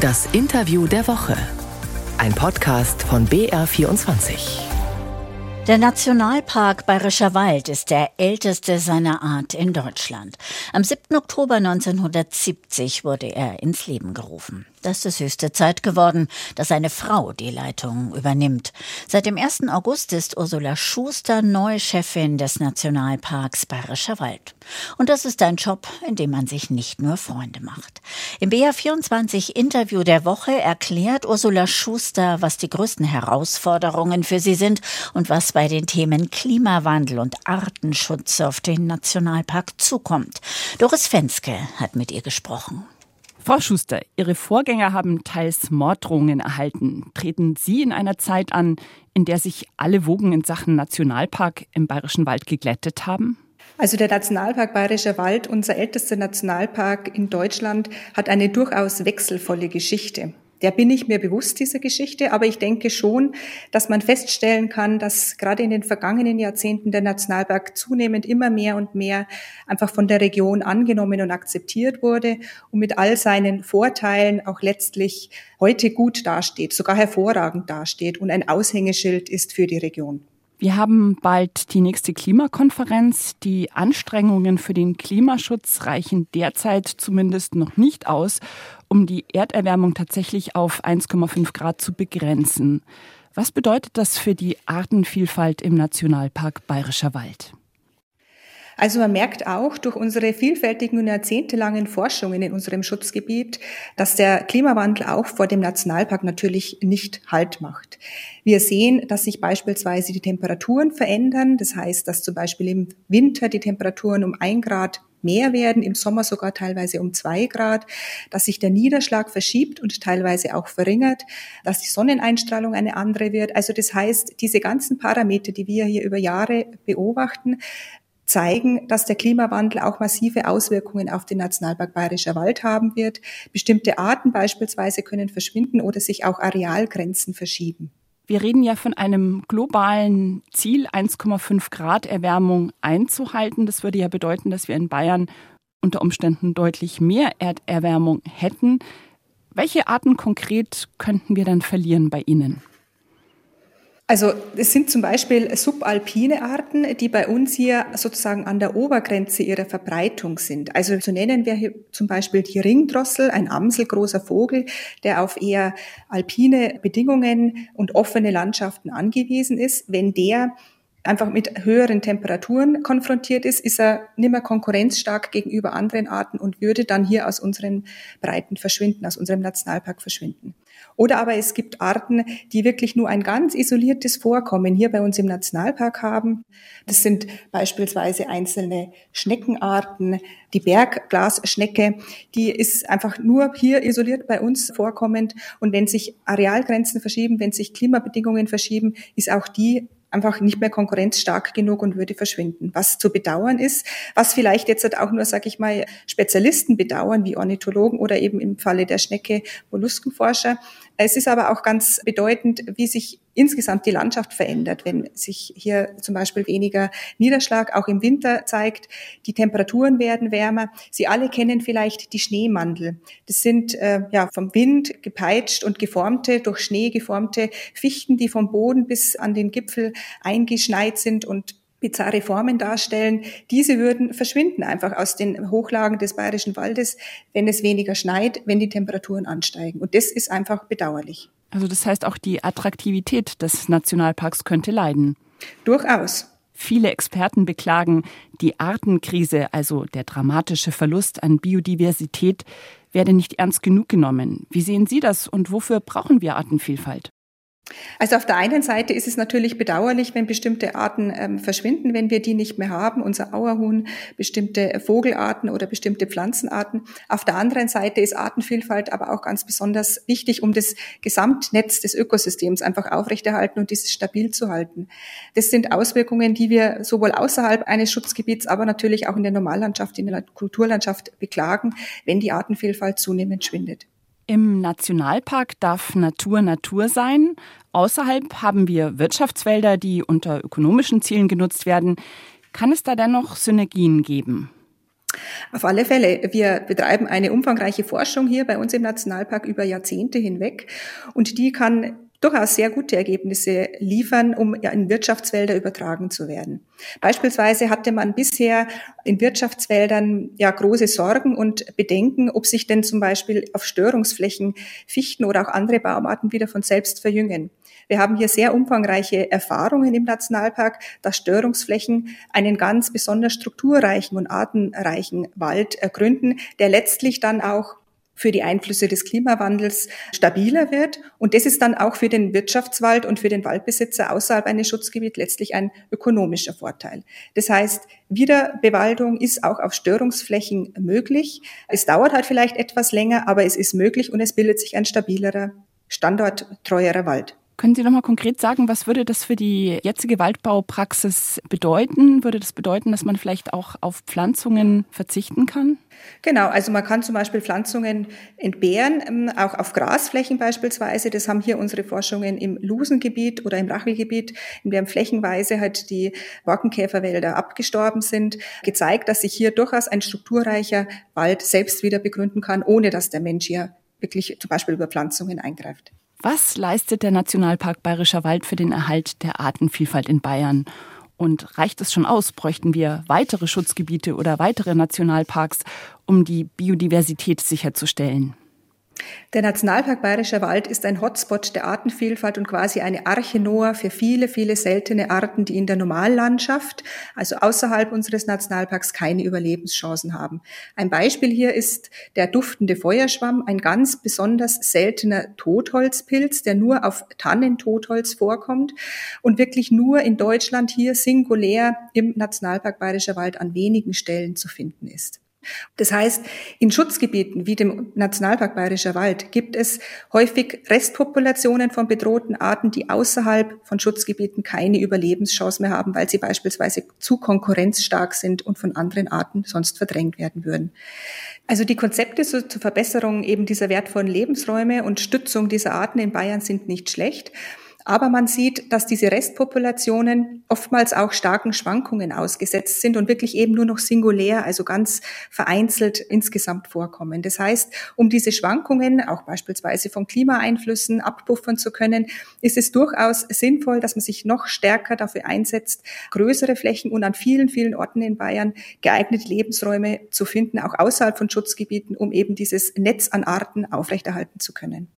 Das Interview der Woche. Ein Podcast von BR24. Der Nationalpark Bayerischer Wald ist der älteste seiner Art in Deutschland. Am 7. Oktober 1970 wurde er ins Leben gerufen. Das ist höchste Zeit geworden, dass eine Frau die Leitung übernimmt. Seit dem 1. August ist Ursula Schuster neue Chefin des Nationalparks Bayerischer Wald. Und das ist ein Job, in dem man sich nicht nur Freunde macht. Im BR24 Interview der Woche erklärt Ursula Schuster, was die größten Herausforderungen für sie sind und was bei den Themen Klimawandel und Artenschutz auf den Nationalpark zukommt. Doris Fenske hat mit ihr gesprochen. Frau Schuster, Ihre Vorgänger haben teils Morddrohungen erhalten. Treten Sie in einer Zeit an, in der sich alle Wogen in Sachen Nationalpark im Bayerischen Wald geglättet haben? Also der Nationalpark Bayerischer Wald, unser ältester Nationalpark in Deutschland, hat eine durchaus wechselvolle Geschichte. Der bin ich mir bewusst, dieser Geschichte, aber ich denke schon, dass man feststellen kann, dass gerade in den vergangenen Jahrzehnten der Nationalpark zunehmend immer mehr und mehr einfach von der Region angenommen und akzeptiert wurde und mit all seinen Vorteilen auch letztlich heute gut dasteht, sogar hervorragend dasteht und ein Aushängeschild ist für die Region. Wir haben bald die nächste Klimakonferenz. Die Anstrengungen für den Klimaschutz reichen derzeit zumindest noch nicht aus, um die Erderwärmung tatsächlich auf 1,5 Grad zu begrenzen. Was bedeutet das für die Artenvielfalt im Nationalpark Bayerischer Wald? Also man merkt auch durch unsere vielfältigen und jahrzehntelangen Forschungen in unserem Schutzgebiet, dass der Klimawandel auch vor dem Nationalpark natürlich nicht Halt macht. Wir sehen, dass sich beispielsweise die Temperaturen verändern. Das heißt, dass zum Beispiel im Winter die Temperaturen um ein Grad mehr werden, im Sommer sogar teilweise um zwei Grad, dass sich der Niederschlag verschiebt und teilweise auch verringert, dass die Sonneneinstrahlung eine andere wird. Also das heißt, diese ganzen Parameter, die wir hier über Jahre beobachten, zeigen, dass der Klimawandel auch massive Auswirkungen auf den Nationalpark Bayerischer Wald haben wird. Bestimmte Arten beispielsweise können verschwinden oder sich auch Arealgrenzen verschieben. Wir reden ja von einem globalen Ziel, 1,5 Grad Erwärmung einzuhalten. Das würde ja bedeuten, dass wir in Bayern unter Umständen deutlich mehr Erderwärmung hätten. Welche Arten konkret könnten wir dann verlieren bei Ihnen? Also es sind zum Beispiel subalpine Arten, die bei uns hier sozusagen an der Obergrenze ihrer Verbreitung sind. Also so nennen wir hier zum Beispiel die Ringdrossel, ein amselgroßer Vogel, der auf eher alpine Bedingungen und offene Landschaften angewiesen ist. Wenn der einfach mit höheren Temperaturen konfrontiert ist, ist er nicht mehr konkurrenzstark gegenüber anderen Arten und würde dann hier aus unseren Breiten verschwinden, aus unserem Nationalpark verschwinden. Oder aber es gibt Arten, die wirklich nur ein ganz isoliertes Vorkommen hier bei uns im Nationalpark haben. Das sind beispielsweise einzelne Schneckenarten. Die Bergglasschnecke, die ist einfach nur hier isoliert bei uns vorkommend. Und wenn sich Arealgrenzen verschieben, wenn sich Klimabedingungen verschieben, ist auch die einfach nicht mehr konkurrenzstark genug und würde verschwinden. Was zu bedauern ist, was vielleicht jetzt auch nur, sage ich mal, Spezialisten bedauern, wie Ornithologen oder eben im Falle der Schnecke Molluskenforscher. Es ist aber auch ganz bedeutend, wie sich insgesamt die Landschaft verändert, wenn sich hier zum Beispiel weniger Niederschlag auch im Winter zeigt. Die Temperaturen werden wärmer. Sie alle kennen vielleicht die Schneemandel. Das sind äh, ja vom Wind gepeitscht und geformte, durch Schnee geformte Fichten, die vom Boden bis an den Gipfel eingeschneit sind und bizarre Formen darstellen, diese würden verschwinden einfach aus den Hochlagen des Bayerischen Waldes, wenn es weniger schneit, wenn die Temperaturen ansteigen. Und das ist einfach bedauerlich. Also das heißt, auch die Attraktivität des Nationalparks könnte leiden. Durchaus. Viele Experten beklagen, die Artenkrise, also der dramatische Verlust an Biodiversität, werde nicht ernst genug genommen. Wie sehen Sie das und wofür brauchen wir Artenvielfalt? Also auf der einen Seite ist es natürlich bedauerlich, wenn bestimmte Arten ähm, verschwinden, wenn wir die nicht mehr haben, unser Auerhuhn, bestimmte Vogelarten oder bestimmte Pflanzenarten. Auf der anderen Seite ist Artenvielfalt aber auch ganz besonders wichtig, um das Gesamtnetz des Ökosystems einfach aufrechterhalten und dieses stabil zu halten. Das sind Auswirkungen, die wir sowohl außerhalb eines Schutzgebiets, aber natürlich auch in der Normallandschaft, in der Kulturlandschaft beklagen, wenn die Artenvielfalt zunehmend schwindet. Im Nationalpark darf Natur Natur sein. Außerhalb haben wir Wirtschaftswälder, die unter ökonomischen Zielen genutzt werden. Kann es da dennoch Synergien geben? Auf alle Fälle. Wir betreiben eine umfangreiche Forschung hier bei uns im Nationalpark über Jahrzehnte hinweg und die kann durchaus sehr gute Ergebnisse liefern, um in Wirtschaftswälder übertragen zu werden. Beispielsweise hatte man bisher in Wirtschaftswäldern ja große Sorgen und Bedenken, ob sich denn zum Beispiel auf Störungsflächen Fichten oder auch andere Baumarten wieder von selbst verjüngen. Wir haben hier sehr umfangreiche Erfahrungen im Nationalpark, dass Störungsflächen einen ganz besonders strukturreichen und artenreichen Wald ergründen, der letztlich dann auch für die Einflüsse des Klimawandels stabiler wird. Und das ist dann auch für den Wirtschaftswald und für den Waldbesitzer außerhalb eines Schutzgebiets letztlich ein ökonomischer Vorteil. Das heißt, Wiederbewaldung ist auch auf Störungsflächen möglich. Es dauert halt vielleicht etwas länger, aber es ist möglich und es bildet sich ein stabilerer, standorttreuerer Wald. Können Sie noch mal konkret sagen, was würde das für die jetzige Waldbaupraxis bedeuten? Würde das bedeuten, dass man vielleicht auch auf Pflanzungen verzichten kann? Genau, also man kann zum Beispiel Pflanzungen entbehren, ähm, auch auf Grasflächen beispielsweise. Das haben hier unsere Forschungen im Lusengebiet oder im Rachelgebiet, in dem flächenweise halt die Borkenkäferwälder abgestorben sind, gezeigt, dass sich hier durchaus ein strukturreicher Wald selbst wieder begründen kann, ohne dass der Mensch hier wirklich zum Beispiel über Pflanzungen eingreift. Was leistet der Nationalpark Bayerischer Wald für den Erhalt der Artenvielfalt in Bayern? Und reicht es schon aus? Bräuchten wir weitere Schutzgebiete oder weitere Nationalparks, um die Biodiversität sicherzustellen? Der Nationalpark Bayerischer Wald ist ein Hotspot der Artenvielfalt und quasi eine Arche Noah für viele, viele seltene Arten, die in der Normallandschaft, also außerhalb unseres Nationalparks, keine Überlebenschancen haben. Ein Beispiel hier ist der duftende Feuerschwamm, ein ganz besonders seltener Totholzpilz, der nur auf Tannentotholz vorkommt und wirklich nur in Deutschland hier singulär im Nationalpark Bayerischer Wald an wenigen Stellen zu finden ist. Das heißt, in Schutzgebieten wie dem Nationalpark Bayerischer Wald gibt es häufig Restpopulationen von bedrohten Arten, die außerhalb von Schutzgebieten keine Überlebenschance mehr haben, weil sie beispielsweise zu konkurrenzstark sind und von anderen Arten sonst verdrängt werden würden. Also die Konzepte zur Verbesserung eben dieser wertvollen Lebensräume und Stützung dieser Arten in Bayern sind nicht schlecht. Aber man sieht, dass diese Restpopulationen oftmals auch starken Schwankungen ausgesetzt sind und wirklich eben nur noch singulär, also ganz vereinzelt insgesamt vorkommen. Das heißt, um diese Schwankungen, auch beispielsweise von Klimaeinflüssen, abpuffern zu können, ist es durchaus sinnvoll, dass man sich noch stärker dafür einsetzt, größere Flächen und an vielen, vielen Orten in Bayern geeignete Lebensräume zu finden, auch außerhalb von Schutzgebieten, um eben dieses Netz an Arten aufrechterhalten zu können.